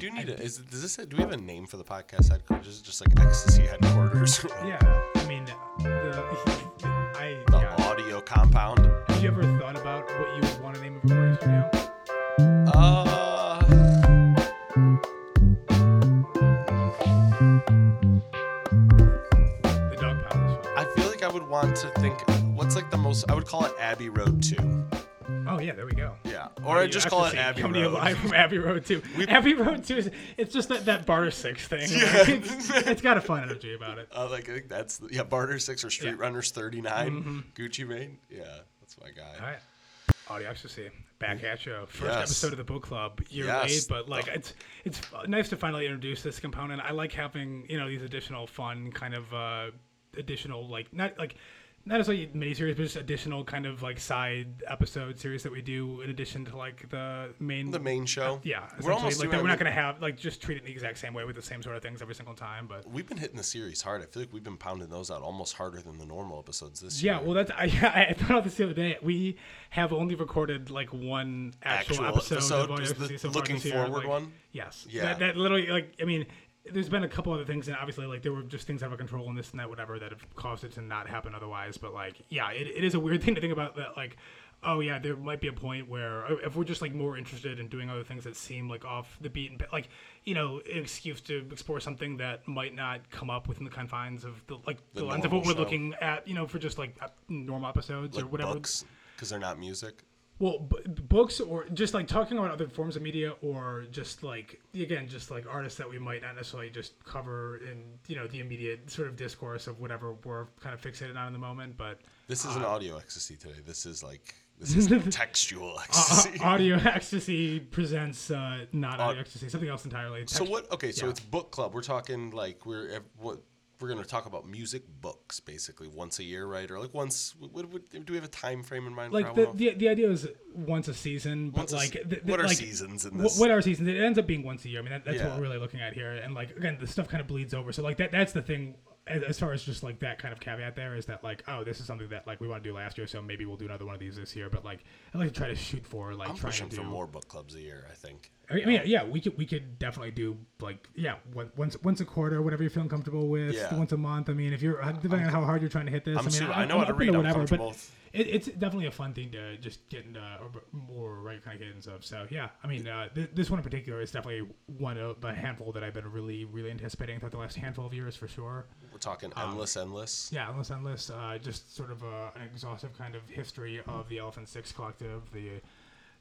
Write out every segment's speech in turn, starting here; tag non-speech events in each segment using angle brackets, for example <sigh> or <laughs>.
do need to. Is does this? Do we have a name for the podcast headquarters? Is it just like ecstasy headquarters? <laughs> Yeah, I mean, the, I the yeah. audio compound. Have you ever thought about what you would want to name a recording studio? Uh, The Dog Pound. I feel like I would want to think. What's like the most? I would call it Abbey Road just call it Abbey Road. live from Abbey Road too. <laughs> We- Abbey Road too is it's just that that barter six thing. Yeah. Like, it's, <laughs> it's got a fun energy about it. Uh, like I think that's yeah, Barter Six or Street Yeah. Mm-hmm. Runners Thirty Gucci Mane. Yeah, that's my guy. All right. Audio Ecstasy, back at you. First Yes. episode of the book club. Year Yes. late, but like it's it's nice to finally introduce this component. I like having you know these additional fun kind of uh, additional like not like not necessarily miniseries, but just additional kind of like side episode series that we do in addition to like the main The main show. Uh, yeah, we're almost like doing that. We're not gonna have like just treat it the exact same way with the same sort of things every single time, but. We've been hitting the series hard. I feel like we've been pounding those out almost harder than the normal episodes this year. Yeah, well, that's <laughs> I, I thought about this the other day. We have only recorded like one actual, Actual episode, episode, of Audio just the Ecstasy so far looking this year, forward like- one? Yes. Yeah. That, that literally, like, I mean, there's been a couple other things, and obviously, like, there were just things out of control and this and that, whatever, that have caused it to not happen otherwise. But like, yeah, it, it is a weird <laughs> thing to think about. That like, oh yeah, there might be a point where uh, if we're just like more interested in doing other things that seem like off the beaten, pa- like, you know, an excuse to explore something that might not come up within the confines of the like the, The lens of what we're show. looking at, you know, for just like normal episodes or whatever. books because they're not music. Well, b- books or just like talking about other forms of media, or just like again, just like artists that we might not necessarily just cover in you know the immediate sort of discourse of whatever we're kind of fixated on in the moment. But This Uh, isn't audio ecstasy today. This is like this is <laughs> a textual uh, ecstasy. <laughs> audio ecstasy presents uh, not audio Au- ecstasy, something else entirely. so Text- what? Okay, so yeah. it's book club. We're talking like we're what we're gonna talk about music books basically once a year, right? Or like once. What, what, do we have a time frame in mind? like the, the the idea is once a season, but Once like se- th- th- what are like, seasons in this? What are seasons? It ends up being once a year. I mean, that, that's Yeah. what we're really looking at here. And like again, the stuff kind of bleeds over. So like that that's the thing. As, far as just like that kind of caveat, there is that like oh, this is something that like we want to do last year, so maybe we'll do another one of these this year. But like I like to try to shoot for like I'm trying to for do more book clubs a year. I think. I mean, mean, yeah, we could we could definitely do like yeah, once once a quarter, whatever you're feeling comfortable with. Yeah. Once a month. I mean, if you're depending on how hard you're trying to hit this. I'm I mean, super- I, I know how to read, I'm whatever, but it, it's definitely a fun thing to just get into a more right kind of cadence of. So yeah, I mean, uh, th- this one in particular is definitely one of the handful that I've been really really anticipating throughout the last handful of years for sure. We're talking Um, endless, endless. Yeah, Endless Endless, uh, just sort of uh, an exhaustive kind of history of the Elephant Six Collective, the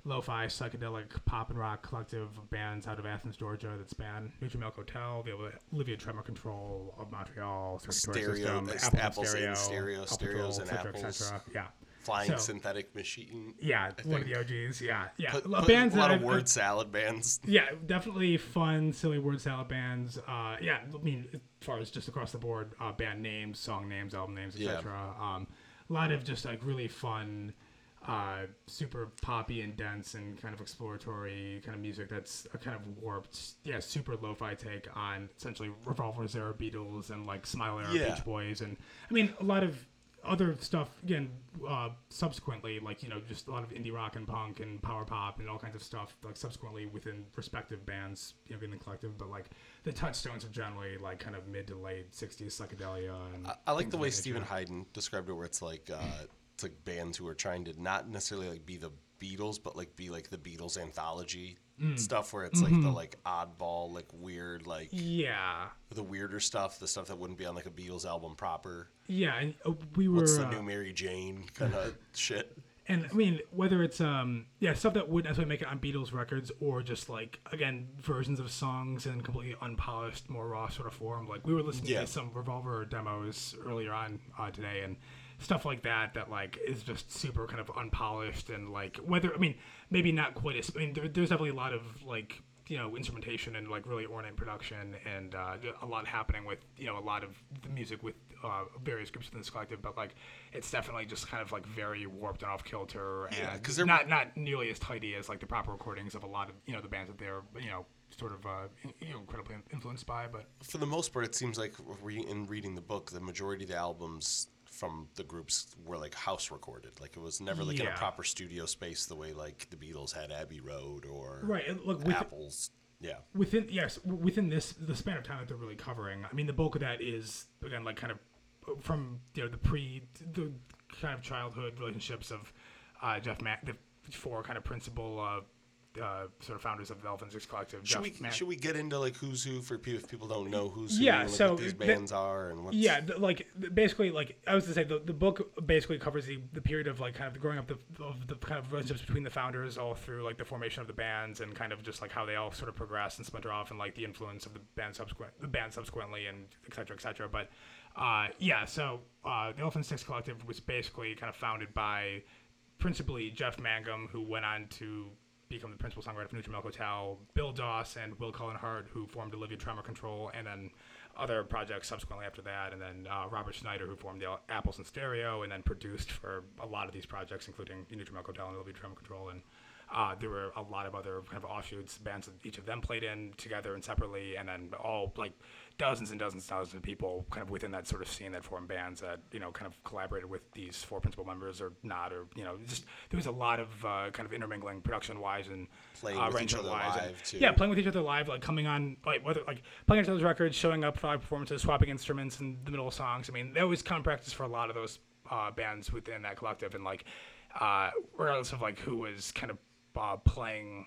lo-fi psychedelic pop and rock collective of bands out of Athens, Georgia that span Neutral Milk Hotel, the Olivia Tremor Control of Montreal, Circulatory Stereo- System, Apple apples in Stereo, stereo, Apple stereos Control, and et cetera, apples. cetera. Yeah. Flying So- synthetic machine. Yeah, one of the OGs. Yeah, yeah. Put, Uh, put bands a lot that of I've- word salad bands. <laughs> yeah, definitely fun, silly word salad bands. Uh, yeah, I mean, as far as just across the board, uh, band names, song names, album names, Yeah. etc. Um, a lot of just like really fun, uh, super poppy and dense and kind of exploratory kind of music that's a kind of warped, yeah, super lo-fi take on essentially Revolver's era Beatles and like Smile era Yeah. Beach Boys, and I mean a lot of other stuff again uh, subsequently like you know just a lot of indie rock and punk and power pop and all kinds of stuff like subsequently within respective bands you know in the collective but like the touchstones are generally like kind of mid to late 60s psychedelia and I, I like the way that Steven. Hyden described it, where it's like uh, like bands who are trying to not necessarily like be the Beatles, but like be like the Beatles anthology Mm. stuff, where it's like Mm-hmm. the like oddball, like weird, like yeah the weirder stuff, the stuff that wouldn't be on like a Beatles album proper. yeah and uh, we were What's the uh, new Mary Jane kind of <laughs> shit? and I mean whether it's um yeah stuff that wouldn't necessarily make it on Beatles records or just like again versions of songs in completely unpolished, more raw sort of form. Like we were listening Yeah. to some Revolver demos earlier on uh, today and stuff like that that like is just super kind of unpolished and like whether I mean maybe not quite as I mean there, there's definitely a lot of like you know instrumentation and like really ornate production and uh, a lot happening with you know a lot of the music with uh, various groups within this collective but like it's definitely just kind of like very warped and off kilter Yeah, and they're- not not nearly as tidy as like the proper recordings of a lot of you know the bands that they're you know sort of uh, you know incredibly influenced by but For the most part, it seems like re- in reading the book, the majority of the albums from the groups were like house recorded. Like it was never like in a proper studio space the way like the Beatles had Abbey Road or right and look with Apples Yeah. within yes within this the span of time that they're really covering i mean the bulk of that is again like kind of from you know the pre the kind of childhood relationships of uh, jeff mack the four kind of principal uh, uh, sort of founders of the Elephant Six Collective. Should Jeff we should we get into like who's who for people if people don't know who's who? Yeah, and, like, so what these the- bands are and what's Yeah, the, like basically, like I was to say, the, the book basically covers the, the period of like kind of growing up the of the kind of relationships between the founders, all through like the formation of the bands and kind of just like how they all sort of progress and splinter off, and like the influence of the band subsequent the band subsequently, and et cetera, et cetera. But uh, yeah, so uh, the Elephant Six Collective was basically kind of founded by principally Jeff Mangum, who went on to become the principal songwriter for Neutral Milk Hotel, Bill Doss and Will Cullen Hart, who formed Olivia Tremor Control, and then other projects subsequently after that, and then uh, Robert Schneider, who formed the Apples and Stereo, and then produced for a lot of these projects, including Neutral Milk Hotel and Olivia Tremor Control, and uh, there were a lot of other kind of offshoots, bands that each of them played in together and separately, and then all like dozens and dozens and dozens of people kind of within that sort of scene that formed bands that you know kind of collaborated with these four principal members or not, or you know just there was a lot of uh, kind of intermingling production wise and Playing uh, with each other arrangement-wise, and- live, too. Yeah, playing with each other live, like coming on like whether like playing each other's records, showing up for live performances, swapping instruments in the middle of songs. I mean, that was common practice for a lot of those uh, bands within that collective, and like uh, regardless of like who was kind of uh, playing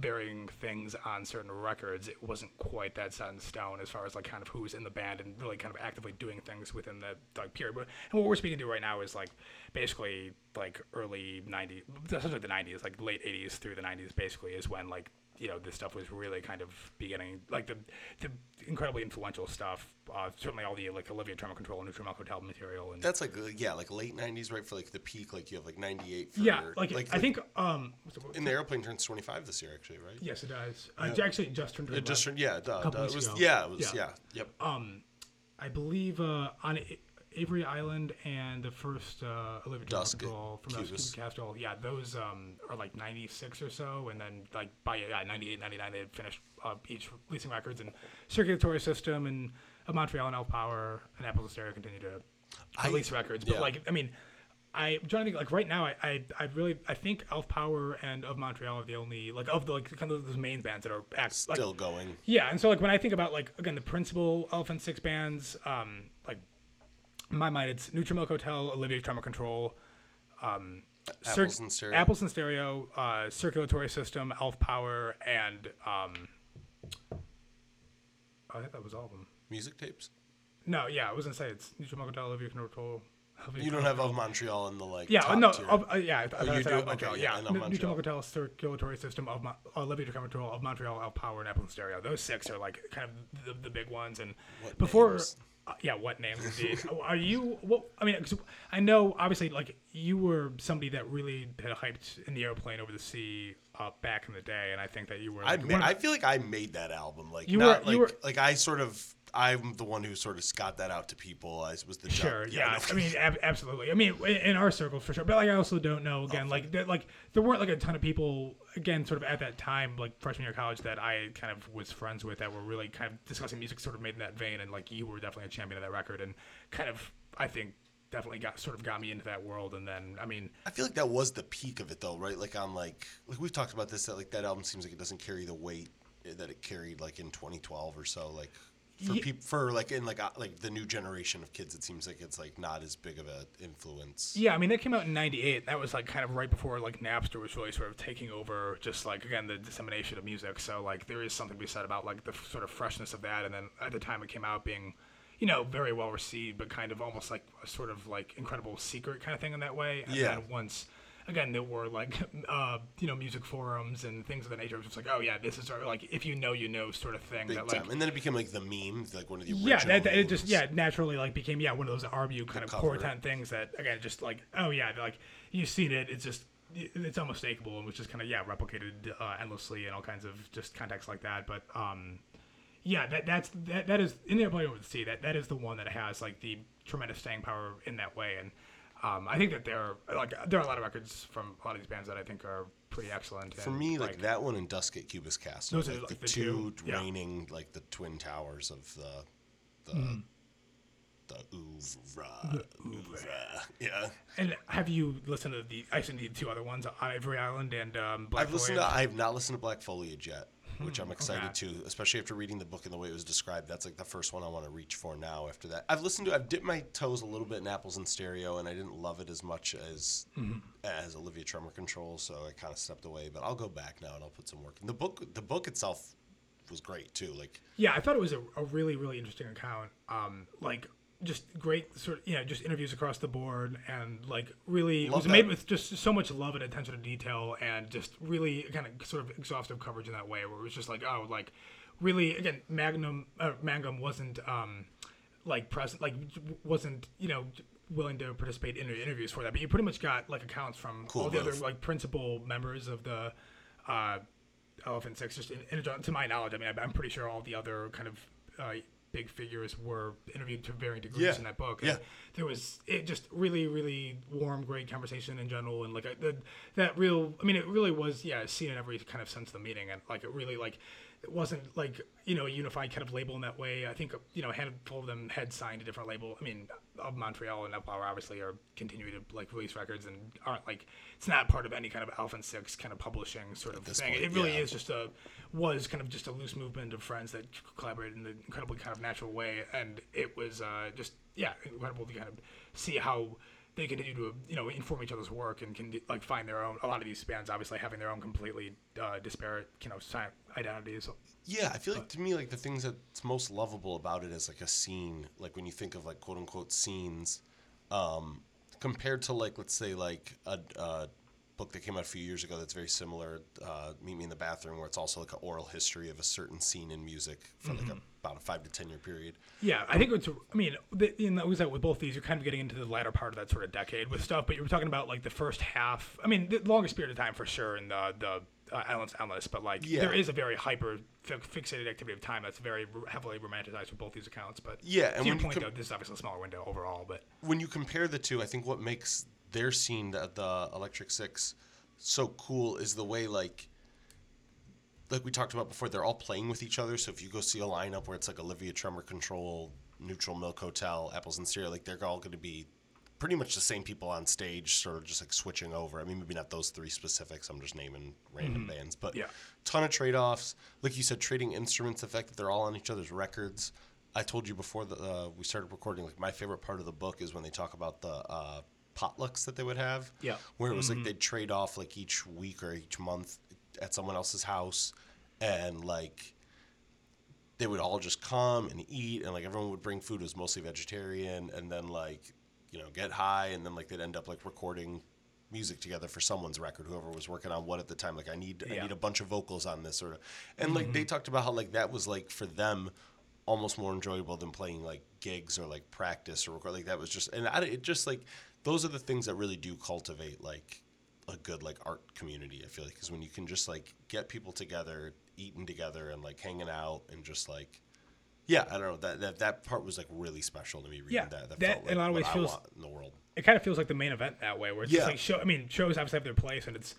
varying things on certain records, it wasn't quite that set in stone as far as like kind of who's in the band and really kind of actively doing things within that like period. But and what we're speaking to right now is like basically like early '90s, essentially the '90s, like late '80s through the '90s, basically is when like you know this stuff was really kind of beginning, like the the incredibly influential stuff. Uh, certainly all the like Olivia Tremor Control and Neutral Milk Hotel material and That's like uh, yeah, like late '90s, right? For like the peak, like you have like '98. For, yeah, like, I think um. in the airplane turns 25 this year, actually, right? Yes, it does. Uh, it Actually, just turned. It just turned, yeah, duh, duh, it was ago. yeah, it was Yeah. yeah, yep. I believe uh, on A- Avery Island and the first uh, Olivia Dusk from Cubist. Castle. Yeah, those um, are like 96 or so. And then like by yeah, 98, 99, they had finished uh, each releasing records. And Circulatory System and uh, Montreal and Elf Power and Apples and Stereo continue to I- release records. But yeah. like, I mean, I, I'm trying to think. Like right now, I, I, I really, I think Elf Power and of Montreal are the only like of the like kind of those main bands that are act, like, Still going. yeah, and so like when I think about like again the principal Elephant Six bands, um, like in my mind it's Neutral Milk Hotel, Olivia Tremor Control, um, Cir- Apples and Stereo. Apples and Stereo, uh, Circulatory System, Elf Power, and um, I think that was all of them. Music tapes. No, yeah, I was gonna say it's Neutral Milk Hotel, Olivia Control. Olivia You don't have of Montreal in the like. Yeah, top no, tier. of, uh, yeah, I, I thought you do? of Montreal. Okay, yeah, yeah, Montreal. Hotel, Circulatory System of uh, Olivia Tremor Control of Montreal, Elf Power, and Apple and Stereo. Those six are like kind of the, the big ones. And What before, names? Uh, yeah, what names indeed? are you? What I mean, 'cause I know obviously like you were somebody that really had hyped in the airplane over the sea uh, back in the day, and I think that you were. I, Like, ma- one of- I feel like I made that album. Like You not were- you like were- like I sort of I'm the one who sort of got that out to people. I was the Sure. jump- Yeah. no. I mean, ab- absolutely. I mean, in, our circles for sure. But like, I also don't know. Again, like, that, like there weren't like a ton of people. Again, sort of at that time, like freshman year of college, that I kind of was friends with that were really kind of discussing music, sort of made in that vein. And like, you were definitely a champion of that record, and kind of, I think, definitely got sort of got me into that world. And then, I mean, I feel like that was the peak of it though, right? Like on like like we've talked about this that like that album seems like it doesn't carry the weight that it carried like in 2012 or so. Like for Ye- people for like in like uh, like the new generation of kids, it seems like it's like not as big of an influence. Yeah, I mean, that came out in '98. That was like kind of right before like Napster was really sort of taking over, just like again the dissemination of music. So like there is something to be said about like the f- sort of freshness of that, and then at the time it came out being, you know, very well received, but kind of almost like a sort of like incredible secret kind of thing in that way. And Yeah. then once. Again, there were like, <laughs> uh, you know, music forums and things of that nature. It was just like, oh yeah, this is sort of like if you know, you know, sort of thing. Big that like, time. And then it became like the meme, like one of the yeah, that, that it just yeah naturally like became yeah one of those RBU kind of cover. portent things that again just like oh yeah like you've seen it it's just it's unmistakable and was just kind of yeah replicated uh, endlessly in all kinds of just contexts like that but um yeah that that's that, that is in the airplane over the sea that that is the one that has like the tremendous staying power in that way and um, I think that there are like there are a lot of records from a lot of these bands that I think are pretty excellent. For and, me, like, that one and Dusk at Cubist Castle, Those are, like, like, the, the two two, yeah. like the twin towers of the the Mm-hmm. the oeuvre, oeuvre. <laughs> Yeah, And have you listened to the? I listened to the two other ones, Avery Island and um, Black I've listened to. I have not listened to Black Foliage yet. Which I'm excited okay. to, especially after reading the book and the way it was described. That's like the first one I want to reach for now. After that, I've listened to, I've dipped my toes a little bit in Apples and Stereo, and I didn't love it as much as as Olivia Tremor Control, so I kind of stepped away. But I'll go back now and I'll put some work. And the book, the book itself was great too. Like Yeah, I thought it was a, a really, really interesting account. Um, like just great sort of, you know, just interviews across the board and like really it Love was made with just so much love and attention to detail and just really kind of sort of exhaustive coverage in that way where it was just like, oh, like really, again, Magnum, uh, Mangum wasn't, um, like present, like wasn't, you know, willing to participate in the interviews for that, but you pretty much got like accounts from Cool all the other move. like principal members of the, uh, Elephant Six, just in, in, to my knowledge, I mean, I- I'm pretty sure all the other kind of uh, big figures were interviewed to varying degrees Yeah. in that book. And Yeah. there was it just really, really warm, great conversation in general, and like a, the, that real. I mean, it really was, yeah, seen in every kind of sense of the meeting, and like it really like. It wasn't like you know a unified kind of label in that way. I think you know a handful of them had signed a different label. I mean, of Montreal and Elf Power obviously are continuing to like release records and aren't like it's not part of any kind of Elephant Six kind of publishing sort of thing. point, it really yeah. is just a was kind of just a loose movement of friends that collaborated in an incredibly kind of natural way, and it was uh, just yeah incredible to kind of see how they continue to you know inform each other's work and can like find their own. A lot of these bands obviously having their own completely uh, disparate you know identities. Yeah, I feel like to me, like the things that's most lovable about it is like a scene. Like when you think of like quote unquote scenes, um, compared to like let's say like a, a book that came out a few years ago that's very similar, uh, Meet Me in the Bathroom, where it's also like an oral history of a certain scene in music for like a, about a five to ten year period. Yeah, I think it's. I mean, the, in that was that with both these, you're kind of getting into the latter part of that sort of decade with stuff. But you were talking about like the first half. I mean, the longest period of time for sure in the the uh, Endless Endless. But like, Yeah. there is a very hyper fi- fixated activity of time that's very r- heavily romanticized with both these accounts. But Yeah, to and your point com- though, this is obviously a smaller window overall. But when you compare the two, I think what makes their scene, the, the Electric Six, so cool is the way like like we talked about before, they're all playing with each other. So if you go see a lineup where it's like Olivia Tremor Control, Neutral Milk Hotel, Apples and Stereo, like they're all going to be pretty much the same people on stage, sort of just like switching over. I mean, maybe not those three specifics. I'm just naming random bands, but Yeah. ton of trade offs. Like you said, trading instruments, the fact that they're all on each other's records. I told you before that uh, we started recording. Like my favorite part of the book is when they talk about the uh, potlucks that they would have. Yeah. Where it was like they'd trade off like each week or each month at someone else's house, and like they would all just come and eat, and like everyone would bring food. It was mostly vegetarian, and then like you know get high, and then like they'd end up like recording music together for someone's record, whoever was working on what at the time. Like I need I need a bunch of vocals on this, or and like they mm-hmm. talked about how like that was like for them almost more enjoyable than playing like gigs or like practice or record like that was just and I, it just like those are the things that really do cultivate like a good like art community i feel like because when you can just like get people together eating together and like hanging out and just like yeah i don't know that that, that part was like really special to me reading Yeah, that that, that felt like in a lot of ways feels- in the world it kind of feels like the main event that way, where it's Yeah. just like show. I mean, shows obviously have their place, and it's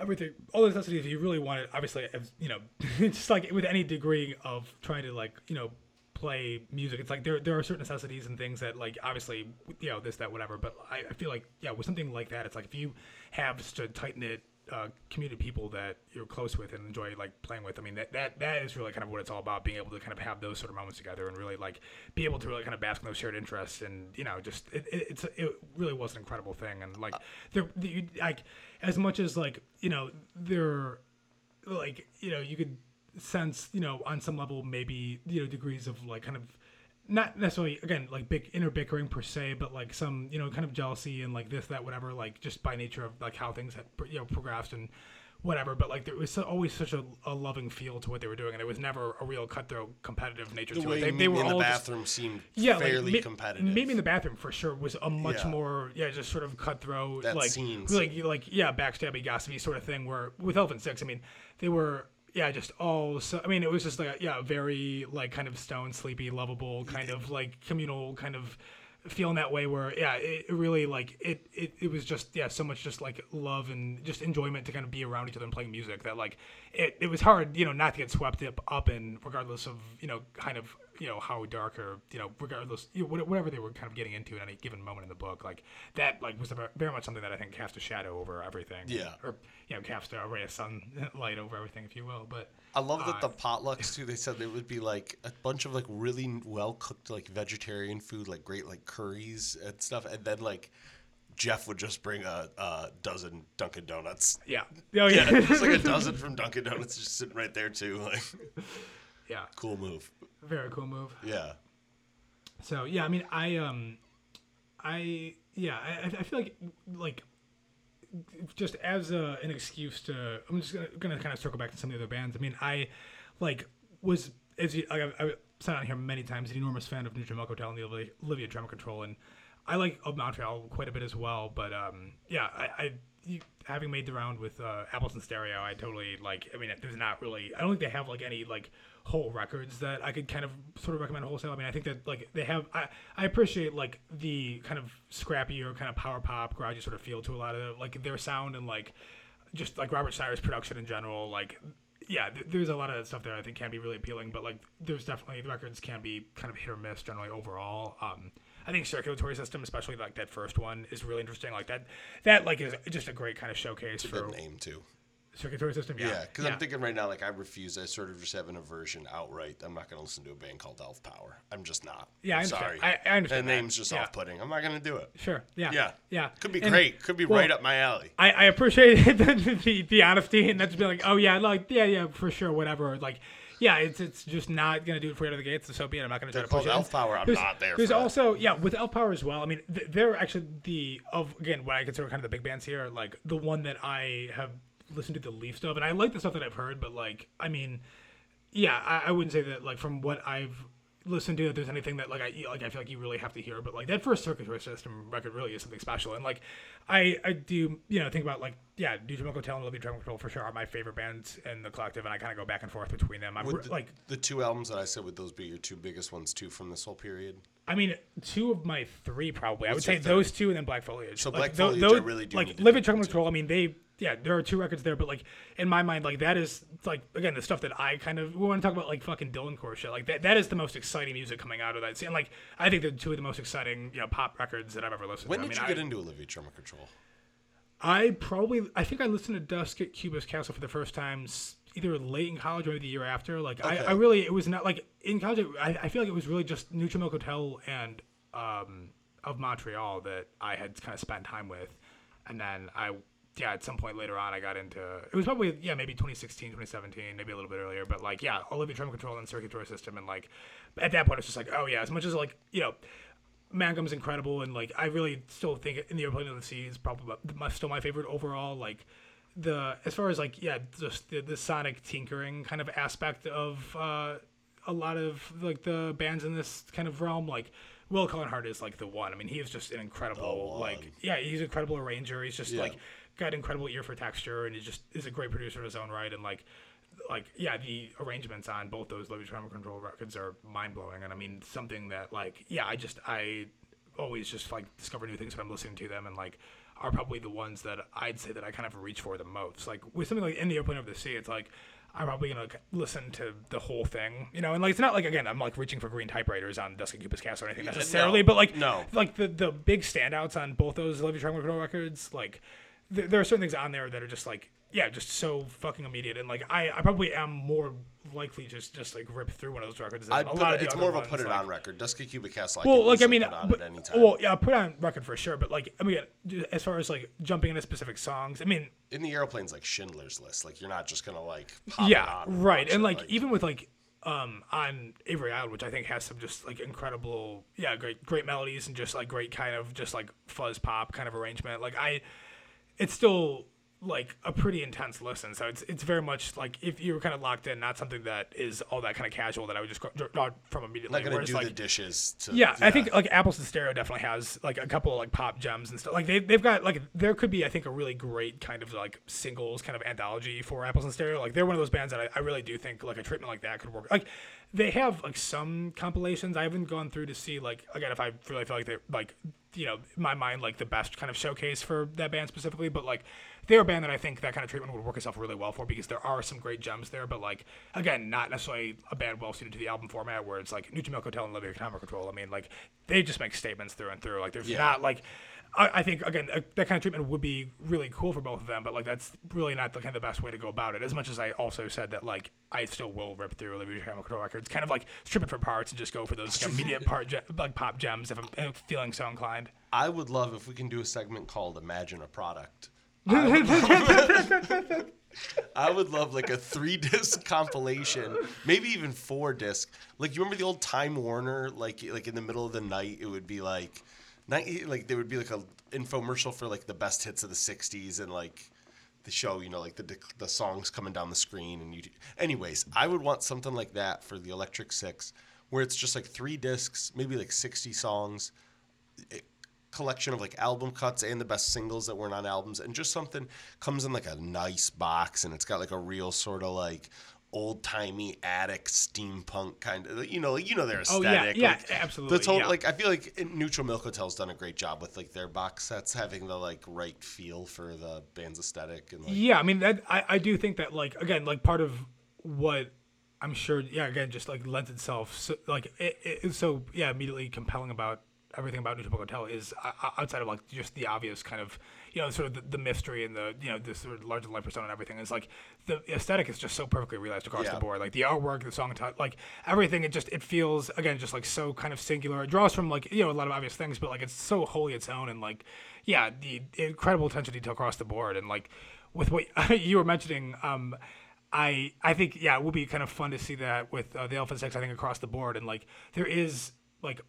everything. All the necessities if you really want it. Obviously, you know, <laughs> just like with any degree of trying to like you know play music. It's like there there are certain necessities and things that like obviously you know this that whatever. But I, I feel like yeah, with something like that, it's like if you have such a tight knit uh, community people that you're close with and enjoy like playing with. I mean that, that that is really kind of what it's all about. Being able to kind of have those sort of moments together and really like be able to really kind of bask in those shared interests and you know just it, it, it's it really was an incredible thing and like there the, you, like as much as like you know there like you know you could sense you know on some level maybe you know degrees of like kind of not necessarily again like big inner bickering per se but like some you know kind of jealousy and like this that whatever like just by nature of like how things had you know progressed and whatever but like there was so- always such a, a loving feel to what they were doing and it was never a real cutthroat competitive nature the to it they, they were in the all just- bathroom seemed yeah, fairly like, competitive Maybe in the bathroom for sure was a much Yeah. more yeah, just sort of cutthroat That like scene's- like like yeah, backstabby gossipy sort of thing. Where with Elephant Six, I mean, they were yeah, just all so. I mean, it was just like yeah, very like kind of stone sleepy, lovable kind of like communal kind of feeling that way where yeah it, really like it, it it was just yeah so much just like love and just enjoyment to kind of be around each other and playing music that like it, it was hard you know not to get swept up up in regardless of you know kind of you know how dark or you know regardless you know, whatever they were kind of getting into at any given moment in the book like that like was very much something that I think cast a shadow over everything Yeah. or you know cast a ray of sunlight over everything if you will but I love that Uh, the potlucks too. They said there would be like a bunch of like really well cooked like vegetarian food, like great like curries and stuff, and then like Jeff would just bring a, a dozen Dunkin' Donuts. yeah oh Yeah, <laughs> yeah it's like a dozen <laughs> from Dunkin' Donuts just sitting right there too. Like, yeah cool move. Very cool move Yeah, So yeah, I mean, I um, I yeah, I, I feel like like just as a, an excuse to, I'm just gonna, gonna kind of circle back to some of the other bands. I mean, I like was as you, I, I said on here many times, an enormous fan of Neutral Milk Hotel and the Olivia, Olivia Tremor Control, and I like of Montreal quite a bit as well. But um, yeah, I. I you, having made the round with uh, Apples and Stereo, I totally like. I mean, there's not really. I don't think they have like any like whole records that I could kind of sort of recommend wholesale. I mean, I think that like they have. I I appreciate like the kind of scrappier kind of power pop, garagey sort of feel to a lot of like their sound and like just like Robert Cyrus production in general. Like, yeah, th- there's a lot of stuff there I think can be really appealing, but like there's definitely the records can be kind of hit or miss generally overall. Um, I think circulatory system, especially like that first one, is really interesting. Like that, that like is just a great kind of showcase for name too. Circulatory system. Yeah, Yeah, because I'm thinking right now, like I refuse. I sort of just have an aversion outright. I'm not going to listen to a band called Elf Power. I'm just not. Yeah, I'm sorry. I- I understand that. name's just Yeah. off-putting. I'm not going to do it. Sure. Yeah. Yeah, Yeah. Could be And- great. Could be well, right up my alley. I, I appreciate <laughs> the, the the honesty and that's be like, oh yeah, like yeah, yeah, for sure, whatever. Like, yeah, it's it's just not gonna do it for you out of the gates. So be it. I'm not gonna try to push it. Elf Power. I'm There's- not there. There's for that. also yeah with Elf Power as well. I mean, they're actually the of again what I consider kind of the big bands here. Like the one that I have listened to the least of, and I like the stuff that I've heard, but like I mean, yeah, I, I wouldn't say that like from what I've listened to that there's anything that like I like I feel like you really have to hear. But like that first Circuit System record really is something special, and like I I do you know think about like yeah, Neutral Milk Hotel and Olivia Tremor Control for sure are my favorite bands in the collective, and I kind of go back and forth between them. I'm re- the, like the two albums that I said would those be your two biggest ones too from this whole period? I mean, two of my three probably. I would say those two and then Black Foliage. So like, Black Foliage, those, I really do like Live Truck. Control. I mean, they yeah, there are two records there, but like in my mind, like that is like again the stuff that I kind of we want to talk about like fucking Dylan Core shit. Like that that is the most exciting music coming out of that scene. Like I think they're two of the most exciting you know pop records that I've ever listened When to. did I you get I, into Olivia Tremor Control? I probably I think I listened to Dusk at Cubist Castle for the first time either late in college or maybe the year after. Like Okay. I, I really it was not like in college. I, I feel like it was really just Neutral Milk Hotel and um, of Montreal that I had kind of spent time with, and then I yeah at some point later on I got into it was probably yeah maybe 2016 2017 maybe a little bit earlier but like yeah Olivia Tremor Control and Circulatory System and like at that point it's just like oh yeah as much as like you know. Mangum's incredible, and like I really still think in the airplane of the sea is probably my, still my favorite overall. Like the as far as like yeah, just the, the sonic tinkering kind of aspect of uh, a lot of like the bands in this kind of realm. Like Will Cullen Hart is like the one. I mean, he is just an incredible like yeah, he's an incredible arranger. He's just Yeah. like got an incredible ear for texture, and he just is a great producer in his own right. And like like yeah, the arrangements on both those Levy Tremor Control records are mind blowing, and I mean something that like yeah, I just I always just like discover new things when I'm listening to them, and like are probably the ones that I'd say that I kind of reach for the most. Like with something like In the Airplane Over the Sea, it's like I'm probably gonna like, listen to the whole thing, you know, and like it's not like again I'm like reaching for green typewriters on Dusk at Cubist Castle or anything necessarily, no, but like no. like the the big standouts on both those Levy Tremor Control records, like there, there are certain things on there that are just like yeah, just so fucking immediate, and like I, I probably am more likely just just like rip through one of those records. Than I'd a put lot it, of it's more of a put it like- on record. Dusky Cubic Castle. I Well, like I mean, but, at any time. well, yeah, put it on record for sure. But like, I mean, as far as like jumping into specific songs, I mean, in the airplanes, like Schindler's List. Like you're not just gonna like pop yeah, it on right, and it, like, even with like um on Avery Island, which I think has some just like incredible, yeah, great great melodies and just like great kind of just like fuzz pop kind of arrangement. Like I, it's still like a pretty intense listen. So it's it's very much like if you were kind of locked in, not something that is all that kind of casual that I would just draw from immediately. not gonna Whereas, do like, the dishes. To, yeah, I think like Apples and Stereo definitely has like a couple of like pop gems and stuff. Like they they've got like there could be I think a really great kind of like singles kind of anthology for Apples and Stereo. Like they're one of those bands that I, I really do think like a treatment like that could work. Like they have like some compilations. I haven't gone through to see like again if I really feel like they're like you know in my mind like the best kind of showcase for that band specifically, but like they're a band that I think that kind of treatment would work itself really well for because there are some great gems there, but like again not necessarily a band well suited to the album format where it's like Neutral Milk Hotel and Olivia Tremor Control. I mean like they just make statements through and through. Like there's Yeah. not like I, I think again uh, that kind of treatment would be really cool for both of them, but like that's really not the kind of the best way to go about it. As much as I also said that like I still will rip through Olivia Tremor Control records, kind of like strip it for parts and just go for those kind of immediate <laughs> part ge- like pop gems if I'm uh, feeling so inclined. I would love if we can do a segment called Imagine a Product. <laughs> I would love, <laughs> I would love like a three disc compilation, maybe even four disc. Like you remember the old Time Warner, like like in the middle of the night, it would be like, night like there would be like a infomercial for like the best hits of the '60s and like the show, you know, like the the songs coming down the screen and you. Anyways, I would want something like that for the Electric Six, where it's just like three discs, maybe like 60 songs eh, collection of like album cuts and the best singles that weren't on albums and just something comes in like a nice box and it's got like a real sort of like old timey attic steampunk kind of you know like, you know their aesthetic. Oh, yeah, yeah, like, absolutely, the total yeah. like I feel like Neutral Milk Hotel's done a great job with like their box sets having the like right feel for the band's aesthetic and like Yeah, I mean that I, I do think that like again like part of what I'm sure yeah again just like lends itself so, like it, it, so yeah immediately compelling about everything about Neutral Milk Hotel is uh, outside of like just the obvious kind of you know sort of the, the mystery and the you know this sort of larger life persona and everything is like the aesthetic is just so perfectly realized across Yeah. the board like the artwork the song like everything it just it feels again just like so kind of singular it draws from like you know a lot of obvious things but like it's so wholly its own and like yeah the incredible attention to detail across the board and like with what <laughs> you were mentioning um I I think yeah, it would be kind of fun to see that with uh, the Elephant Six. I think across the board, and like there is like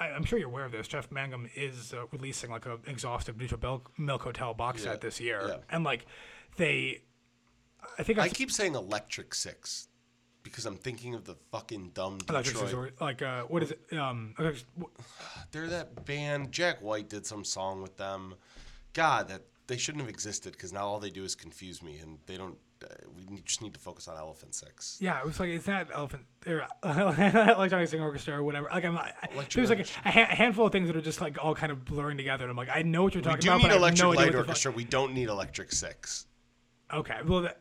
I, I'm sure you're aware of this. Jeff Mangum is uh, releasing like an exhaustive Neutral Milk, Milk Hotel box Yeah, set this year, yeah. and like they, I think I, I keep saying Electric Six because I'm thinking of the fucking dumb Electric Detroit. Resort, like uh, what is it? Um, <sighs> They're that band. Jack White did some song with them. God, that they shouldn't have existed because now all they do is confuse me, and they don't. We just need to focus on Elephant Six. Yeah, it was like it's not elephant or <laughs> electronic singing orchestra or whatever. Like I'm, Electric there's like a, a handful of things that are just like all kind of blurring together. And I'm like, I know what you're We talking do about, need but Electric no Light the Orchestra. We don't need Electric Six Okay, well, that,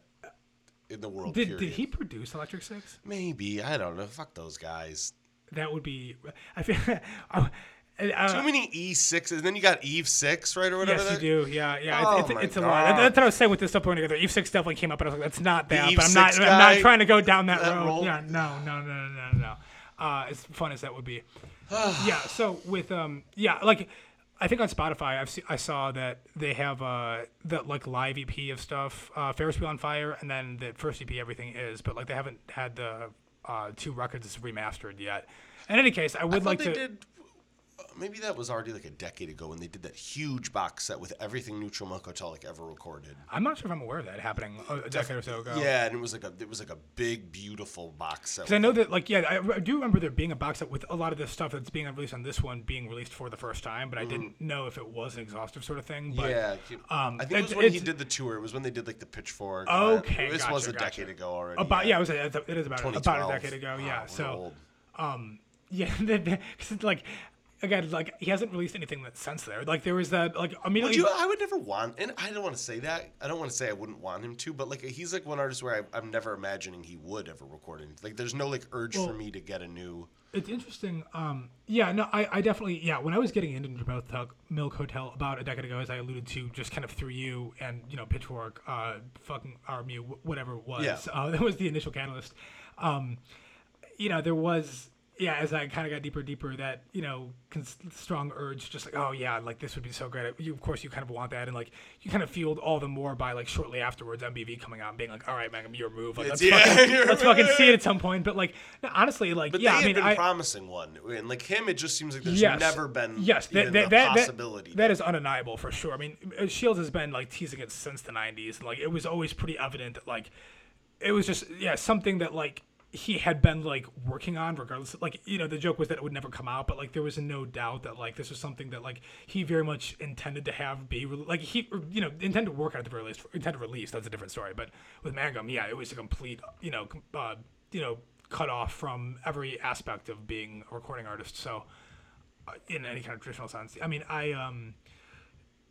in the world. did period. did he produce Electric Six? Maybe I don't know. Fuck those guys. That would be. I feel. <laughs> I, uh, Too many E sixes. Then you got Eve Six, right, or whatever. Yes, you do. Yeah, yeah. Oh it's it's, it's a lot. That's what I was saying with this stuff putting together. Eve Six definitely came up, and I was like, "That's not that." Eve but I'm not. 6 I'm guy? not trying to go down that, That road. role? Yeah, no, no, no, no, no, no. Uh, as fun as that would be. <sighs> yeah. So with um, yeah, like I think on Spotify, I've se- I saw that they have uh the like live EP of stuff, uh, Ferris Wheel on Fire, and then the first EP, Everything Is, but like they haven't had the uh two records remastered yet. In any case, I I would thought like they to. did. Uh, Maybe that was already like a decade ago when they did that huge box set with everything Neutral Milk Hotel like ever recorded. I'm not sure if I'm aware of that happening a a decade or so ago. Yeah, and it was like a it was like a big beautiful box set. Because I know that, like, yeah, I, I do remember there being a box set with a lot of this stuff that's being released on this one being released for the first time, but I didn't know if it was an exhaustive sort of thing. But yeah, um, I think it was when he did the tour. It was when they did like the Pitchfork. uh, Okay, this gotcha, was a gotcha. decade ago already. about yeah, it was a, it is about about a decade ago. Yeah, we're so old. <laughs> yeah, <laughs> because like again, like he hasn't released anything that's since there. Like there was that like Would immediately. you? I would never want, and I don't want to say that. I don't want to say I wouldn't want him to, but like he's like one artist where I, I'm never imagining he would ever record anything. Like there's no like urge Well- for me to get a new. It's interesting. Um, yeah, no, I, I definitely, yeah. When I was getting into Milk Hotel, Milk Hotel about a decade ago, as I alluded to, just kind of through you and you know Pitchfork, uh, fucking RMU, whatever it was, Yeah. uh, <laughs> that was the initial catalyst. Um, you know, there was, yeah, as I kind of got deeper, and deeper, that you know, cons- strong urge, just like, oh yeah, like this would be so great. You, of course, you kind of want that, and like you kind of fueled all the more by like shortly afterwards, MBV coming out and being like, all right, man, your move, like let's, yeah, fucking, <laughs> let's fucking see it at some point. But like, no, honestly, like, But yeah, I mean, been I. promising one, and like him, it just seems like there's yes. never been yes that, that, that, possibility. that is undeniable for sure. I mean, uh, Shields has been like teasing it since the '90s. Like it was always pretty evident that like it was just yeah something that like he had been like working on regardless like you know the joke was that it would never come out but like there was no doubt that like this was something that like he very much intended to have be re- like he you know intended to work on at the very least intended to release that's a different story but with mangum yeah it was a complete you know uh, you know cut off from every aspect of being a recording artist. So, uh, in any kind of traditional sense, I mean, I um,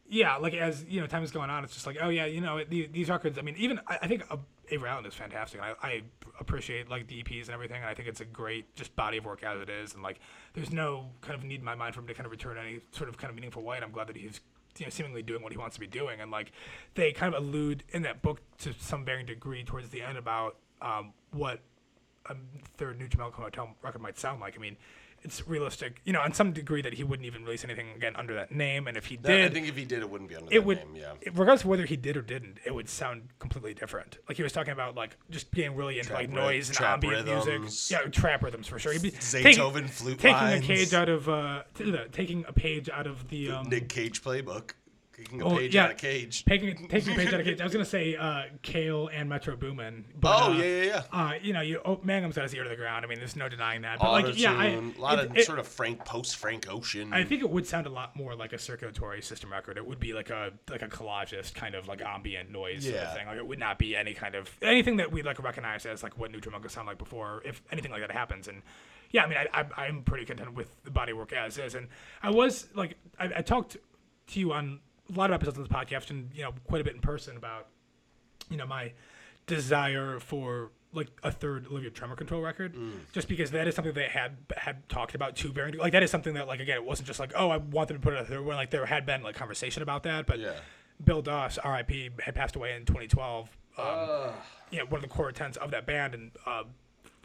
yeah, like as you know, time is going on, it's just like, oh yeah, you know, the, these records. I mean, even I, I think Avery Island is fantastic. I, I appreciate like the EPs and everything, and I think it's a great just body of work as it is. And like, there's no kind of need in my mind for him to kind of return any sort of kind of meaningful way. And I'm glad that he's you know seemingly doing what he wants to be doing. And like, they kind of allude in that book to some varying degree towards the end about um, what a third New Jamaica Hotel record might sound like. I mean, it's realistic, you know, on some degree that he wouldn't even release anything again under that name. And if he That- did, I think if he did, it wouldn't be under it that would, name. Yeah. it- regardless of whether he did or didn't, it would sound completely different. Like he was talking about, like just being really into Trap like noise and ambient rhythms. music. Yeah, trap rhythms for sure. He'd be Beethoven flute taking lines. a page out of uh, t- the- taking a page out of the um, Nick Cage playbook. Taking a Oh, page yeah. out of Cage. taking taking <laughs> a page out of Cage. I was gonna say uh, Kale and Metro Boomin. But, Oh, uh, yeah, yeah, yeah. Uh, you know, you oh, Mangum's got his ear to the ground. I mean, there's no denying that. But like, yeah, I, a lot it- of it- sort of Frank post Frank Ocean. I think it would sound a lot more like a circulatory system record. It would be like a like a collagist kind of like ambient noise sort of thing. Like it would not be any kind of anything that we like recognize as like what New Drummonk sound like before, if anything like that happens. And yeah, I mean, I, I I'm pretty content with the body work as is. And I was like, I, I talked to you on a lot of episodes on this podcast, and you know, quite a bit in person about you know my desire for like a third Olivia Tremor Control record, just because that is something they had had talked about too. Very like that is something that like again it wasn't just like oh I want them to put it a third one. Like there had been like conversation about that, but Yeah. Bill Doss, R.I.P., had passed away in 2012. Um, you know, one of the core tenants of that band, and uh,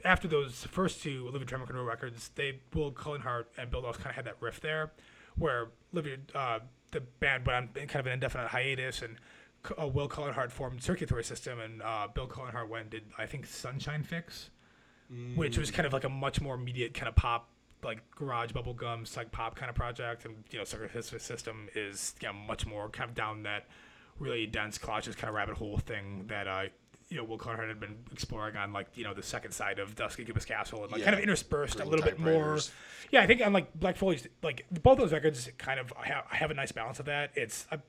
after those first two Olivia Tremor Control records, they Will Cullen Hart and Bill Doss kind of had that riff there, where Olivia uh, the band went on kind of an indefinite hiatus and. Uh, Will Cullen Hart formed Circulatory System, and uh, Bill Cullenhart went did I think Sunshine Fix, which was kind of like a much more immediate kind of pop, like garage bubblegum, psych pop kind of project. And you know, Circulatory System is you know, much more kind of down that really dense collages kind of rabbit hole thing that uh, you know Will Cullen Hart had been exploring on like you know the second side of Dusk at Cubist Castle, and like kind of Yeah. interspersed a little bit more. Typewriters. Yeah, I think on like Black Foliage, like both those records kind of have, have a nice balance of that. It's a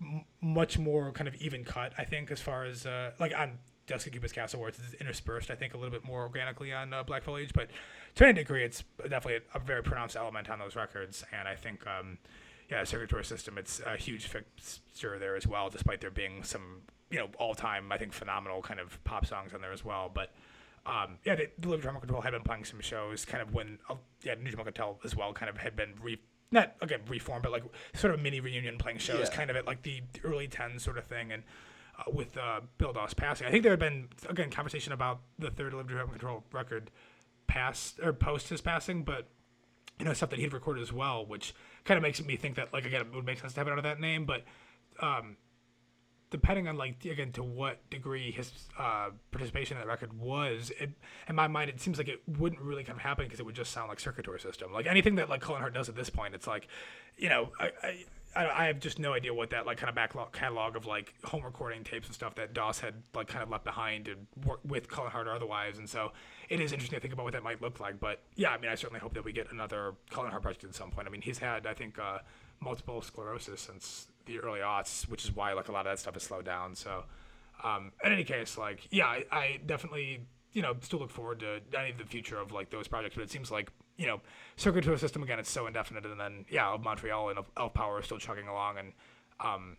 m- much more kind of even cut, I think, as far as uh, like on Dusk at Cubist Castle, where it's interspersed, I think, a little bit more organically on uh, Black Foliage. But to any degree, it's definitely a, very pronounced element on those records, and I think. Um, yeah, circulatory system. It's a huge fixture there as well, despite there being some, you know, all-time I think phenomenal kind of pop songs on there as well. But um, yeah, the, the Live Drama Control had been playing some shows, kind of when uh, yeah, New Drama Hotel as well, kind of had been re not again reformed, but like sort of mini reunion playing shows, Yeah. kind of at like the early tens sort of thing, and. Uh, with uh, Bill Doss passing, I think there had been again conversation about the third Live Drama Control record past or post his passing, but you know stuff that he'd recorded as well, which kind of makes me think that like again it would make sense to have it under that name, but um, depending on like again to what degree his uh, participation in the record was, it, in my mind it seems like it wouldn't really kind of happen because it would just sound like circulatory system. Like anything that like Cullen Hart does at this point, it's like, you know, I. I I I have just no idea what that like kind of backlog catalog of like home recording tapes and stuff that Doss had like kind of left behind and work with Cullen Hart or otherwise, and so it is interesting to think about what that might look like. But yeah, I mean, I certainly hope that we get another Cullen Hart project at some point. I mean, he's had I think uh, multiple sclerosis since the early aughts, which is why like a lot of that stuff has slowed down. So, um, in any case, like yeah, I, I definitely you know still look forward to any of the future of like those projects. But it seems like you know circulatory system again, it's so indefinite, and then yeah, of Montreal and Elf Power are still chugging along. And um,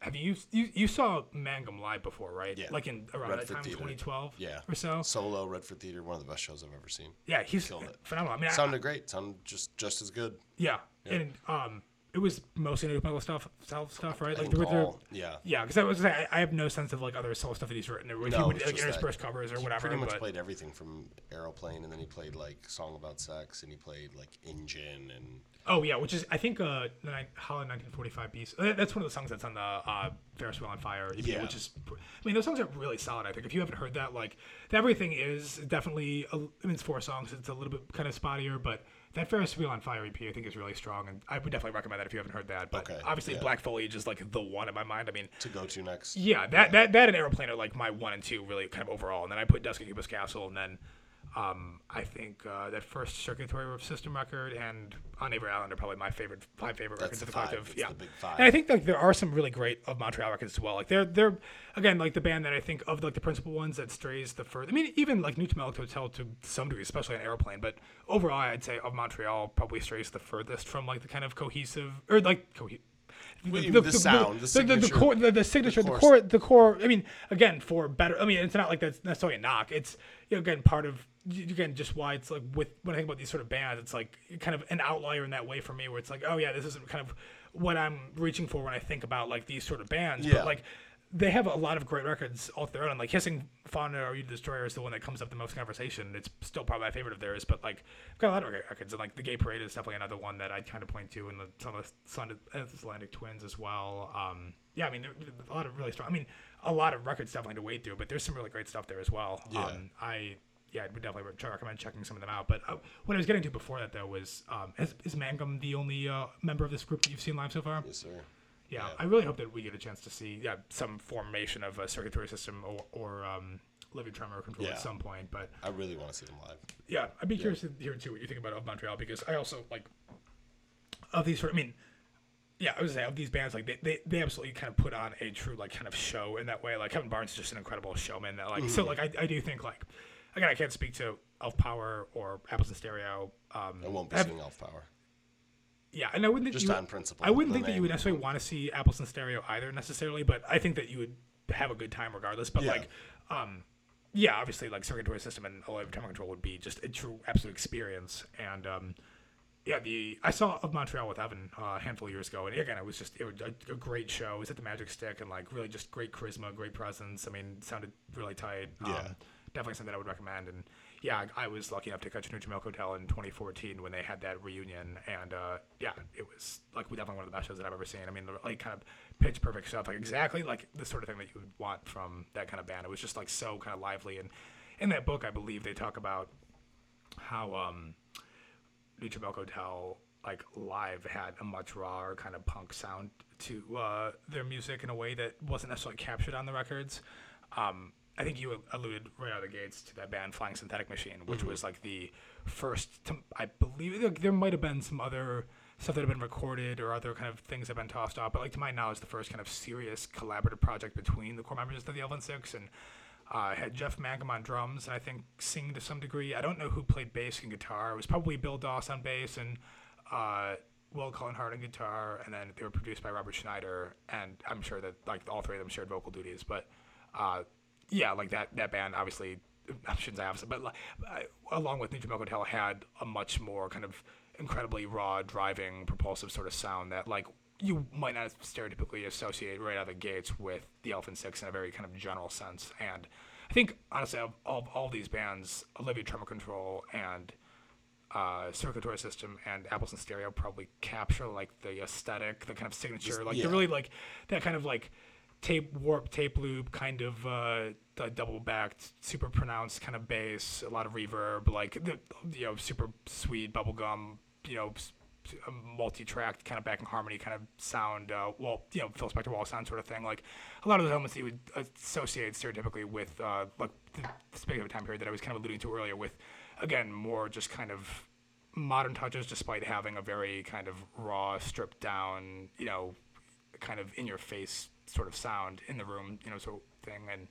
have you you you saw Mangum live before, right? Yeah. Like in around Redford that time, 2012, Yeah. or so. Solo Redford Theater, one of the best shows I've ever seen. Yeah, he's Killed it. phenomenal. I mean, I, Sounded great. Sounded just just as good. Yeah, and um, it was mostly new metal stuff, self stuff, right? Like think there there, yeah. yeah, because I was say, I, have no sense of like other solo stuff that he's written. Or if he would like intersperse covers or He whatever. pretty much but, played everything from Aeroplane, and then he played like Song About Sex, and he played like Engine, and oh yeah, which is I think uh, the Holland 1945 piece. uh, That's one of the songs that's on the uh, Ferris Wheel on Fire. EP, Yeah. which is, I mean, those songs are really solid. I think if you haven't heard that, like, everything is definitely. A, I mean, it's four songs. It's a little bit kind of spottier, but. That Ferris Wheel on Fire EP, I think, is really strong, and I would definitely recommend that if you haven't heard that. But Okay, obviously, yeah. Black Foliage is like the one in my mind. I mean, to go to next. Yeah, that that that and Aeroplane are like my one and two really kind of overall, and then I put Dusk at Cubist Castle, and then Um, I think uh, that first circulatory system record and on Avery Island are probably my favorite five favorite records the of the five. collective. It's yeah, the big five. And I think like there are some really great of Montreal records as well. Like they're they're again like the band that I think of like the principal ones that strays the further. I mean even like New Melodic Hotel to some degree, especially on Aeroplane. But overall, I'd say of Montreal probably strays the furthest from like the kind of cohesive or like cohesive. the sound, the the, the, the signature- core, the, the signature, the, core core, the core. I mean, again, for better. I mean, it's not like that's necessarily a knock. It's you know, again part of again just why it's like with when I think about these sort of bands, it's like kind of an outlier in that way for me, where it's like, oh yeah, this isn't kind of what I'm reaching for when I think about like these sort of bands. Yeah. But like they have a lot of great records all their own. And like Hissing Fauna or You Destroyer is the one that comes up the most conversation. It's still probably my favorite of theirs, but like I've got a lot of great records. And like The Gay Parade is definitely another one that I'd kind of point to, and the, some of the Sun- Atlantic Twins as well. Um, yeah, I mean, a lot of really strong. I mean, a lot of records definitely to wade through, but there's some really great stuff there as well. Yeah. Um, I yeah, I would definitely re- recommend checking some of them out. But uh, what I was getting to before that though was um, is, is Mangum the only uh, member of this group that you've seen live so far? Yes, sir. Yeah, Yeah. I really hope that we get a chance to see yeah some formation of a circulatory system or, or um, Olivia Tremor Control Yeah. at some point. But I really want to see them live. yeah, I'd be curious to hear too what you think about of Montreal because I also like of these sort. I mean, yeah, I would say of these bands, like they, they, they absolutely kind of put on a true like kind of show in that way. Like Kevin Barnes is just an incredible showman. That like so like I, I do think like again I can't speak to Elf Power or Apples and Stereo. Um, I won't be have- seeing Elf Power. yeah, and I wouldn't think Just you, on principle, I wouldn't think that you would necessarily want to see Apples and Stereo either necessarily, but I think that you would have a good time regardless. But Yeah. like, um, yeah, obviously like circulatory system and Alive Time Control would be just a true absolute experience. And um, yeah, the I saw of Montreal with Evan uh, a handful of years ago, and again, it was just it was a, a great show. It was at the Magic Stick, and like really just great charisma, great presence. I mean, sounded really tight. Um, Yeah. Definitely something I would recommend. And yeah, I was lucky enough to catch Neutral Milk Hotel in 2014 when they had that reunion, and uh, yeah, it was like definitely one of the best shows that I've ever seen. I mean, like kind of pitch perfect stuff, like exactly like the sort of thing that you would want from that kind of band. It was just like so kind of lively. And in that book, I believe they talk about how um, Neutral Milk Hotel like live had a much rawer kind of punk sound to uh, their music in a way that wasn't necessarily captured on the records. Um, I think you alluded right out of the gates to that band Flying Synthetic Machine, which was like the first. To, I believe like, there might have been some other stuff that had been recorded or other kind of things that have been tossed off, but like to my knowledge, the first kind of serious collaborative project between the core members of the Elephant Six and uh, had Jeff Mangum on drums, and I think singing to some degree. I don't know who played bass and guitar. It was probably Bill Doss on bass and uh, Will Cullen Hart on guitar, and then they were produced by Robert Schneider. And I'm sure that like all three of them shared vocal duties. But uh, yeah, like that that band obviously. I shouldn't say obviously, but like, along with Neutral Milk Hotel, had a much more kind of incredibly raw, driving, propulsive sort of sound that like you might not stereotypically associate right out of the gates with the Elephant Six in a very kind of general sense. And I think honestly, of all, all these bands, Olivia Tremor Control and uh, Circulatory System and Apples and Stereo probably capture like the aesthetic, the kind of signature, like yeah. the really like that kind of like tape warp, tape loop kind of uh, the double backed, super pronounced kind of bass, a lot of reverb, like the you know super sweet bubblegum, you know. multi-tracked kind of backing harmony kind of sound, uh, well, you know, Phil Spector wall sound sort of thing. Like a lot of those elements that you would associate stereotypically with, uh, like the of a time period that I was kind of alluding to earlier, with again more just kind of modern touches, despite having a very kind of raw, stripped down, you know, kind of in your face sort of sound in the room, you know, sort of thing. And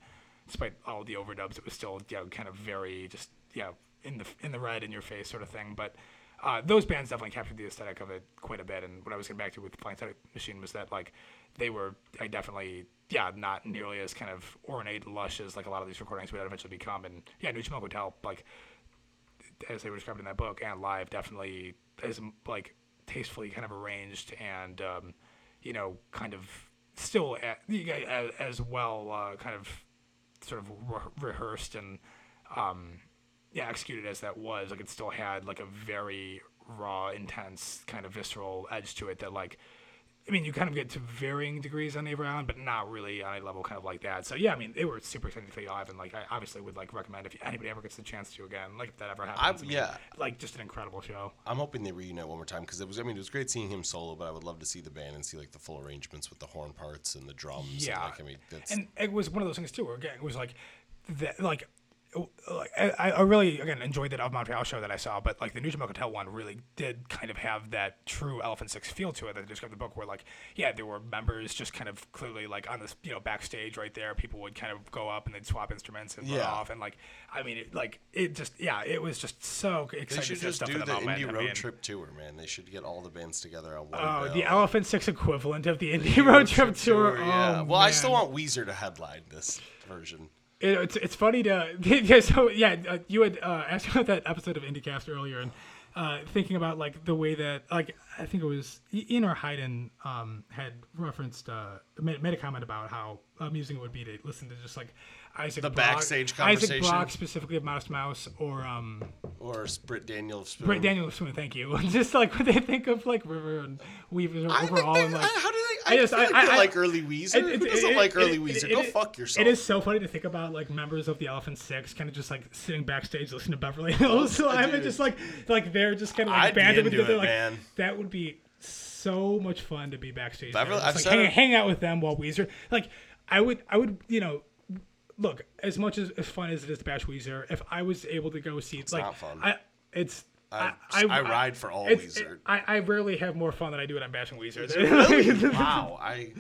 despite all the overdubs, it was still, you know, kind of very just, know, in the in the red in your face sort of thing. But uh, those bands definitely captured the aesthetic of it quite a bit. And what I was getting back to with the Flying Static Machine was that like they were, I definitely, yeah, not nearly as kind of ornate, lush as like a lot of these recordings would eventually become. And yeah, Neutral Milk Hotel, like as they were described in that book and live definitely is like tastefully kind of arranged and um, you know kind of still as, well uh, kind of sort of re- rehearsed and um, yeah executed as that was. Like it still had like a very raw intense kind of visceral edge to it that like I mean, you kind of get to varying degrees on Avery Island, but not really on a level kind of like that. So yeah, I mean, they were super excited to see live, and like I obviously would like recommend if anybody ever gets the chance to again, like if that ever happens. I mean, yeah. like just an incredible show. I'm hoping they reunite one more time because it was. I mean, it was great seeing him solo, but I would love to see the band and see like the full arrangements with the horn parts and the drums. Yeah, and, like, I mean, that's and it was one of those things too. Where again, it was like that, like like, I, I really again enjoyed that of Montreal show that I saw, but like the Nugent Hotel one really did kind of have that true Elephant Six feel to it that described the book, where like yeah, there were members just kind of clearly like on this you know backstage right there, people would kind of go up and they'd swap instruments and run Yeah. off, and like I mean, it, like it just yeah, it was just so They exciting should to see just stuff do the the moment. indie I road mean, trip tour, man. They should get all the bands together on one. Oh, bill. the Elephant Six equivalent of the Indie Road Trip Tour. Yeah. Oh, well, I still want Weezer to headline this version. It, it's it's funny to <laughs> yeah. So yeah, uh, you had uh, <laughs> asked about that episode of IndieCast earlier, and uh, thinking about like the way that like I think it was Ian or Hyden um, had referenced uh, made, made a comment about how amusing it would be to listen to just like Isaac The Brock, backstage Isaac. Brock specifically of Modest Mouse or um, Or Britt Daniels. Britt Daniel of Spoon. Thank you. <laughs> just like what they think of like River and Weaver overall, they, and like I, how do they? I I, just- I- like I- like early Weezer. It- Who doesn't it- like early it- Weezer? it- Go it- fuck yourself. It is so funny to think about like members of the Elephant Six kind of just like sitting backstage listening to Beverly <laughs> Hills <laughs> Live and dude. just like like they're just kind of like I'd banded together. it, Like man. that would be so much fun to be backstage. Beverly- I've Just, said like hang, it- hang out with them while Weezer. Like I would I would you know. Look, as much as, as fun as it is to bash Weezer, if I was able to go see, like, not fun. I, it's I- I ride for all it's- Weezer. I, I rarely have more fun than I do when I'm bashing Weezer. Really? <laughs> wow. I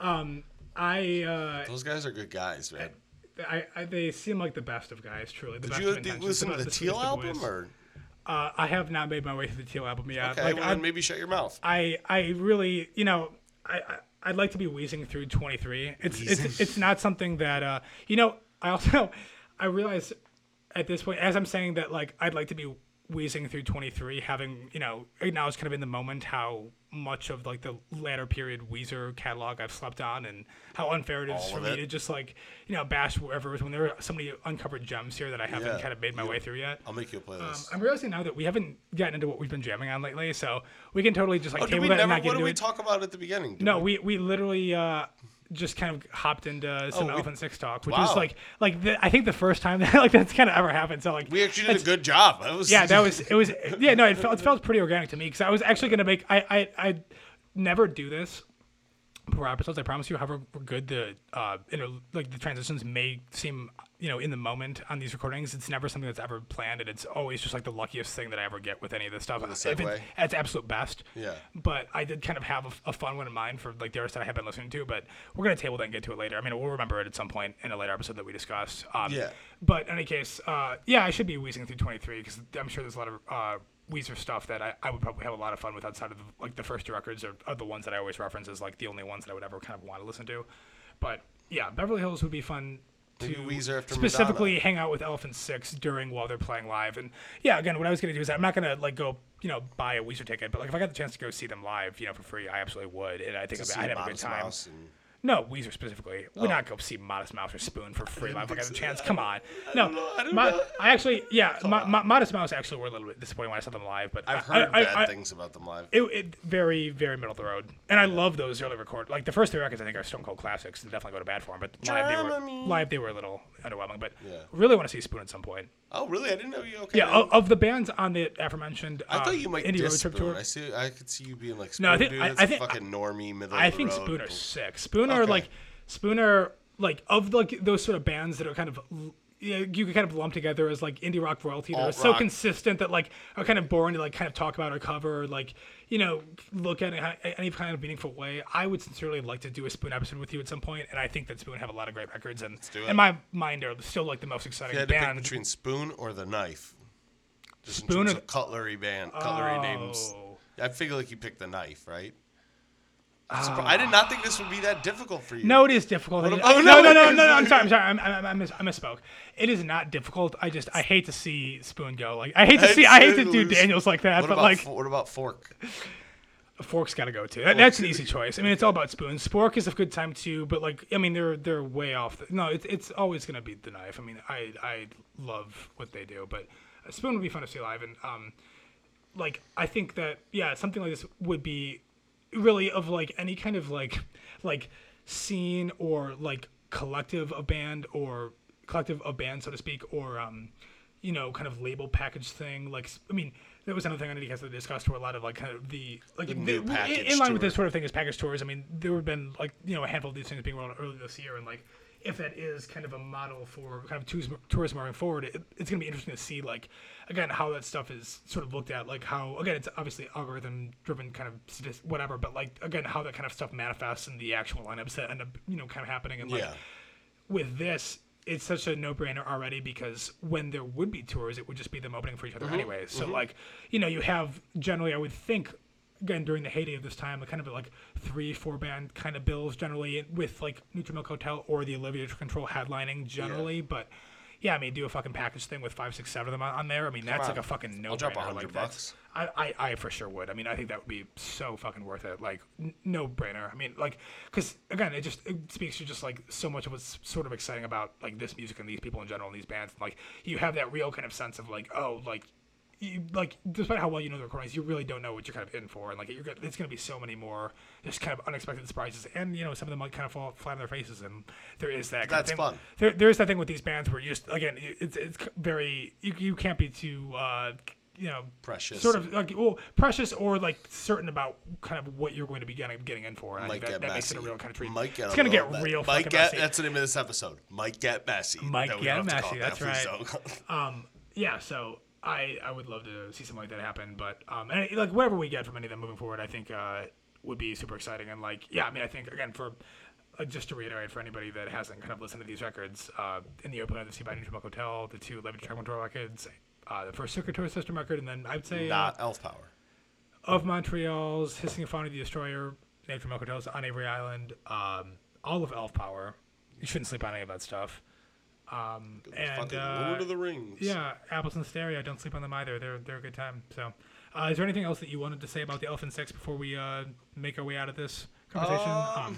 Um. I uh, those guys are good guys, man. I, I they seem like the best of guys, truly. The Did best you of did listen to best- the Teal album or? Uh, I have not made my way through the Teal album yet. Okay, like, well I, then maybe shut your mouth. I I really you know I, I I'd like to be wheezing through 23. It's it's it's not something that uh you know I also <laughs> I realize at this point as I'm saying that like I'd like to be wheezing through 23 having you know now it's kind of in the moment how much of like the latter period Weezer catalog I've slept on and how unfair it is All for me it. to just like you know bash wherever was when there are so many uncovered gems here that I haven't Yeah, kind of made my way through yet. I'll make you a Um, playlist. I'm realizing now that we haven't gotten into what we've been jamming on lately, so we can totally just like oh, table we that never? and not get What did we it. talk about at the beginning? No, we we literally uh, just kind of hopped into oh, some we- Elephant Six talk, which Wow. was like like the, I think the first time <laughs> that like that's kind of ever happened. So like We actually did a good job. That was yeah, that was <laughs> it was yeah no it felt, it felt pretty organic to me because I was actually gonna make I I I never do this per episodes. I promise you, however good the uh inter, like the transitions may seem you know in the moment on these recordings, it's never something that's ever planned, and it's always just like the luckiest thing that I ever get with any of this stuff. With a If it's at its absolute best. Yeah. But I did kind of have a, a fun one in mind for like the artists that I have been listening to. But we're gonna table that and get to it later. I mean, we'll remember it at some point in a later episode that we discussed. Um, Yeah. But in any case, uh, yeah, I should be wheezing through 23 because I'm sure there's a lot of uh, Weezer stuff that I, I would probably have a lot of fun with outside of the, like the first two records are, are the ones that I always reference as like the only ones that I would ever kind of want to listen to. But yeah, Beverly Hills would be fun to Maybe Weezer after specifically hang out with Elephant Six during while they're playing live. And yeah, again, what I was gonna do is I'm not gonna like go you know buy a Weezer ticket, but like if I got the chance to go see them live, you know, for free, I absolutely would, and I think I'd have a good time. Mouse and- No, Weezer specifically. Oh. not gonna go see Modest Mouse or Spoon for free live if I got a chance. Come on. No, I know. I actually, yeah, Mo- Mo- Modest Mouse actually were a little bit disappointing when I saw them live, but I've I- heard I, bad things about them live. It, it very, very middle of the road, and I love those early record. Like the first three records, I think are Stone Cold classics, and definitely go to bad for them. But live they were live they were a little underwhelming. But Yeah. really want to see Spoon at some point. Oh, really? I didn't know you. Okay. Yeah, of, of the bands on the aforementioned, I um, thought you might indie road trip tour. I see. I could see you being like, Spoon, No, I think- dude, I- that's I a think- fucking normie middle I think road. Spooner's sick. Spooner Okay. like Spooner like of like those sort of bands that are kind of you, know, you could kind of lump together as like indie rock royalty that are so consistent that like are kind of boring to like kind of talk about or cover or like you know look at it any kind of meaningful way. I would sincerely like to do a Spoon episode with you at some point, and I think that Spoon have a lot of great records and in my mind are still like the most exciting You had to pick band. between Spoon or the knife. Just Spoon in terms or- of cutlery band, cutlery names. Oh. I figure like you picked the knife, right? Surpri- I did not think this would be that difficult for you. No, it is difficult. What oh, <laughs> no, no, <laughs> no, no, no, no. I'm sorry. I'm sorry. I'm, I'm, I, mis- I misspoke. It is not difficult. I just I hate to see Spoon go. Like I hate to see. I hate to do Daniels like that. What but about like what about fork? Fork's got to go too. That, that's an easy choice. I mean, it's all about spoons. Spork is a good time too, but like I mean, they're they're way off. The, no, it's it's always gonna be the knife. I mean, I I love what they do, but a spoon would be fun to see live, and um, like I think that yeah, something like this would be really of like any kind of like like scene or like collective of band or collective of band so to speak or um you know kind of label package thing like I mean there was another thing I on IndieCast that we discussed where a lot of like kind of the like new the- package in line with this sort of thing is package tours I mean there have been like you know a handful of these things being rolled out early this year and like if that is kind of a model for kind of tourism, tourism moving forward, it, it's going to be interesting to see like again how that stuff is sort of looked at, like how again it's obviously algorithm driven kind of whatever, but like again how that kind of stuff manifests in the actual lineups that end up you know kind of happening and like Yeah. with this, it's such a no-brainer already because when there would be tours, it would just be them opening for each other Mm-hmm. anyway. So like, you know, you have generally, I would think, again during the heyday of this time, kind of like three, four band kind of bills generally with like Neutral Milk Hotel or the Olivia Control headlining generally, but. Yeah, I mean, do a fucking package thing with five, six, seven of them on, on there. I mean, that's like a fucking no. I'll drop a hundred bucks. I, I, I for sure would. I mean, I think that would be so fucking worth it. Like, n- no brainer. I mean, like, because again, it just it speaks to just like so much of what's sort of exciting about like this music and these people in general and these bands. Like, you have that real kind of sense of like, oh, like, you, like despite how well you know the recordings, you really don't know what you're kind of in for, and like you're it's going to be so many more just kind of unexpected surprises, and you know some of them might kind of fall flat on their faces, and there is that. That's thing. fun. There, there is that thing with these bands where you just again, it's it's very you, you can't be too. Uh, you know, Precious. sort of like well, precious or like certain about kind of what you're going to be getting getting in for. And I Might think that, get that makes messy. it a real kind of treat. Might get it's a gonna get real Might get messy. that's the name of this episode. Might get messy. Might get to messy, that's that, right. um, yeah, so I I would love to see something like that happen, but um, and like whatever we get from any of them moving forward, I think uh would be super exciting and like yeah, I mean I think again for. Uh, just to reiterate for anybody that hasn't kind of listened to these records, uh, in the opener, the Sea by Neutral Milk Hotel, the two Olivia Tremor Control records, uh, the first Circulatory System record, and then I'd say uh, Not elf power. of Montreal's Hissing and Fauna the Destroyer, Neutral Milk Hotels on Avery Island, um, all of Elf Power. You shouldn't sleep on any of that stuff. Um, and uh, Lord of the Rings. yeah, Apples and Stereo. Don't sleep on them either. They're they're a good time. So, uh, is there anything else that you wanted to say about the Elephant Six before we uh, make our way out of this conversation? Um,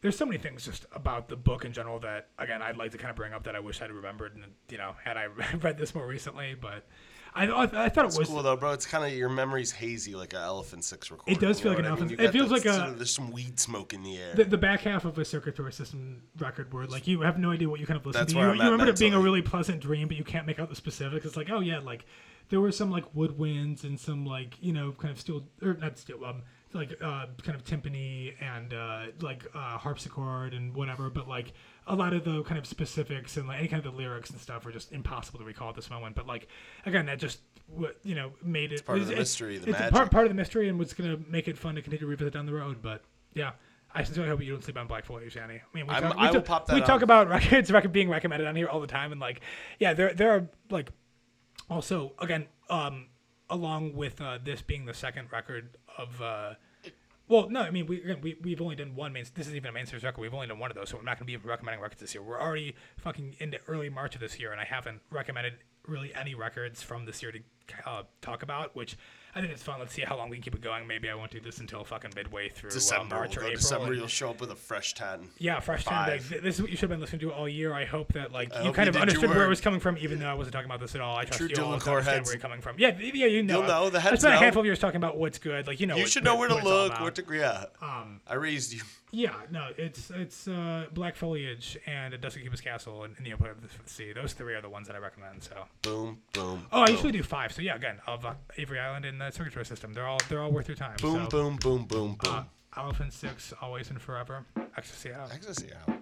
there's so many things just about the book in general that again I'd like to kind of bring up that I wish I'd remembered and you know had I <laughs> read this more recently, but I I, I thought it was cool though, bro. It's kind of your memory's hazy, like an Elephant Six recording. It does feel like an what I mean? Elephant- it feels that like a- there's some weed smoke in the air. the, the back half of a Circulatory System record where like you have no idea what you kind of listen That's to. You, you remember it being a really pleasant dream, but you can't make out the specifics. It's like, oh yeah, like there were some like woodwinds and some like you know kind of steel or not steel um like uh kind of timpani and uh like uh harpsichord and whatever, but like a lot of the kind of specifics and like any kind of the lyrics and stuff are just impossible to recall at this moment. But like again, that just you know made it part of the it's- mystery, the it's magic. part part of the mystery and what's gonna make it fun to continue to revisit down the road. But yeah. I sincerely hope you don't sleep on Black Foliage, Annie. I mean, we, talk, we, I will talk- pop that we talk about <laughs> records record being recommended on here all the time, and like, yeah, there there are like, also again, um, along with uh, this being the second record of, uh, well, no, I mean, we we we've only done one main. This isn't even a main series record. We've only done one of those, so we're not going to be recommending records this year. We're already fucking into early March of this year, and I haven't recommended really any records from this year to uh, talk about, which I think it's fun. Let's see how long we can keep it going. Maybe I won't do this until fucking midway through uh, December, March we'll or April. December, you'll show up with a fresh ten. yeah, fresh ten Five. bags. Th- This is what you should have been listening to all year. I hope that like you kind of understood where I was coming from, even though I wasn't talking about this at all. I trust True you all understand heads. where you're coming from. Yeah, yeah, you know. You'll know, the I heads spent a know. handful of years talking about what's good. Like you know, You what- should know where to it's look, what to yeah. Um, I raised you. Yeah, no, it's it's uh, Black Foliage and Dusk at Cubist Castle and, and the Aeroplane Over the Sea. Those three are the ones that I recommend. So. Boom, boom. Oh, I boom. usually do five. So yeah, again, of uh, Avery Island and the Circulatory System, they're all they're all worth your time. Boom, so, boom, boom, boom, boom. Uh, Elephant Six, always and forever. Ecstasy out. Ecstasy out.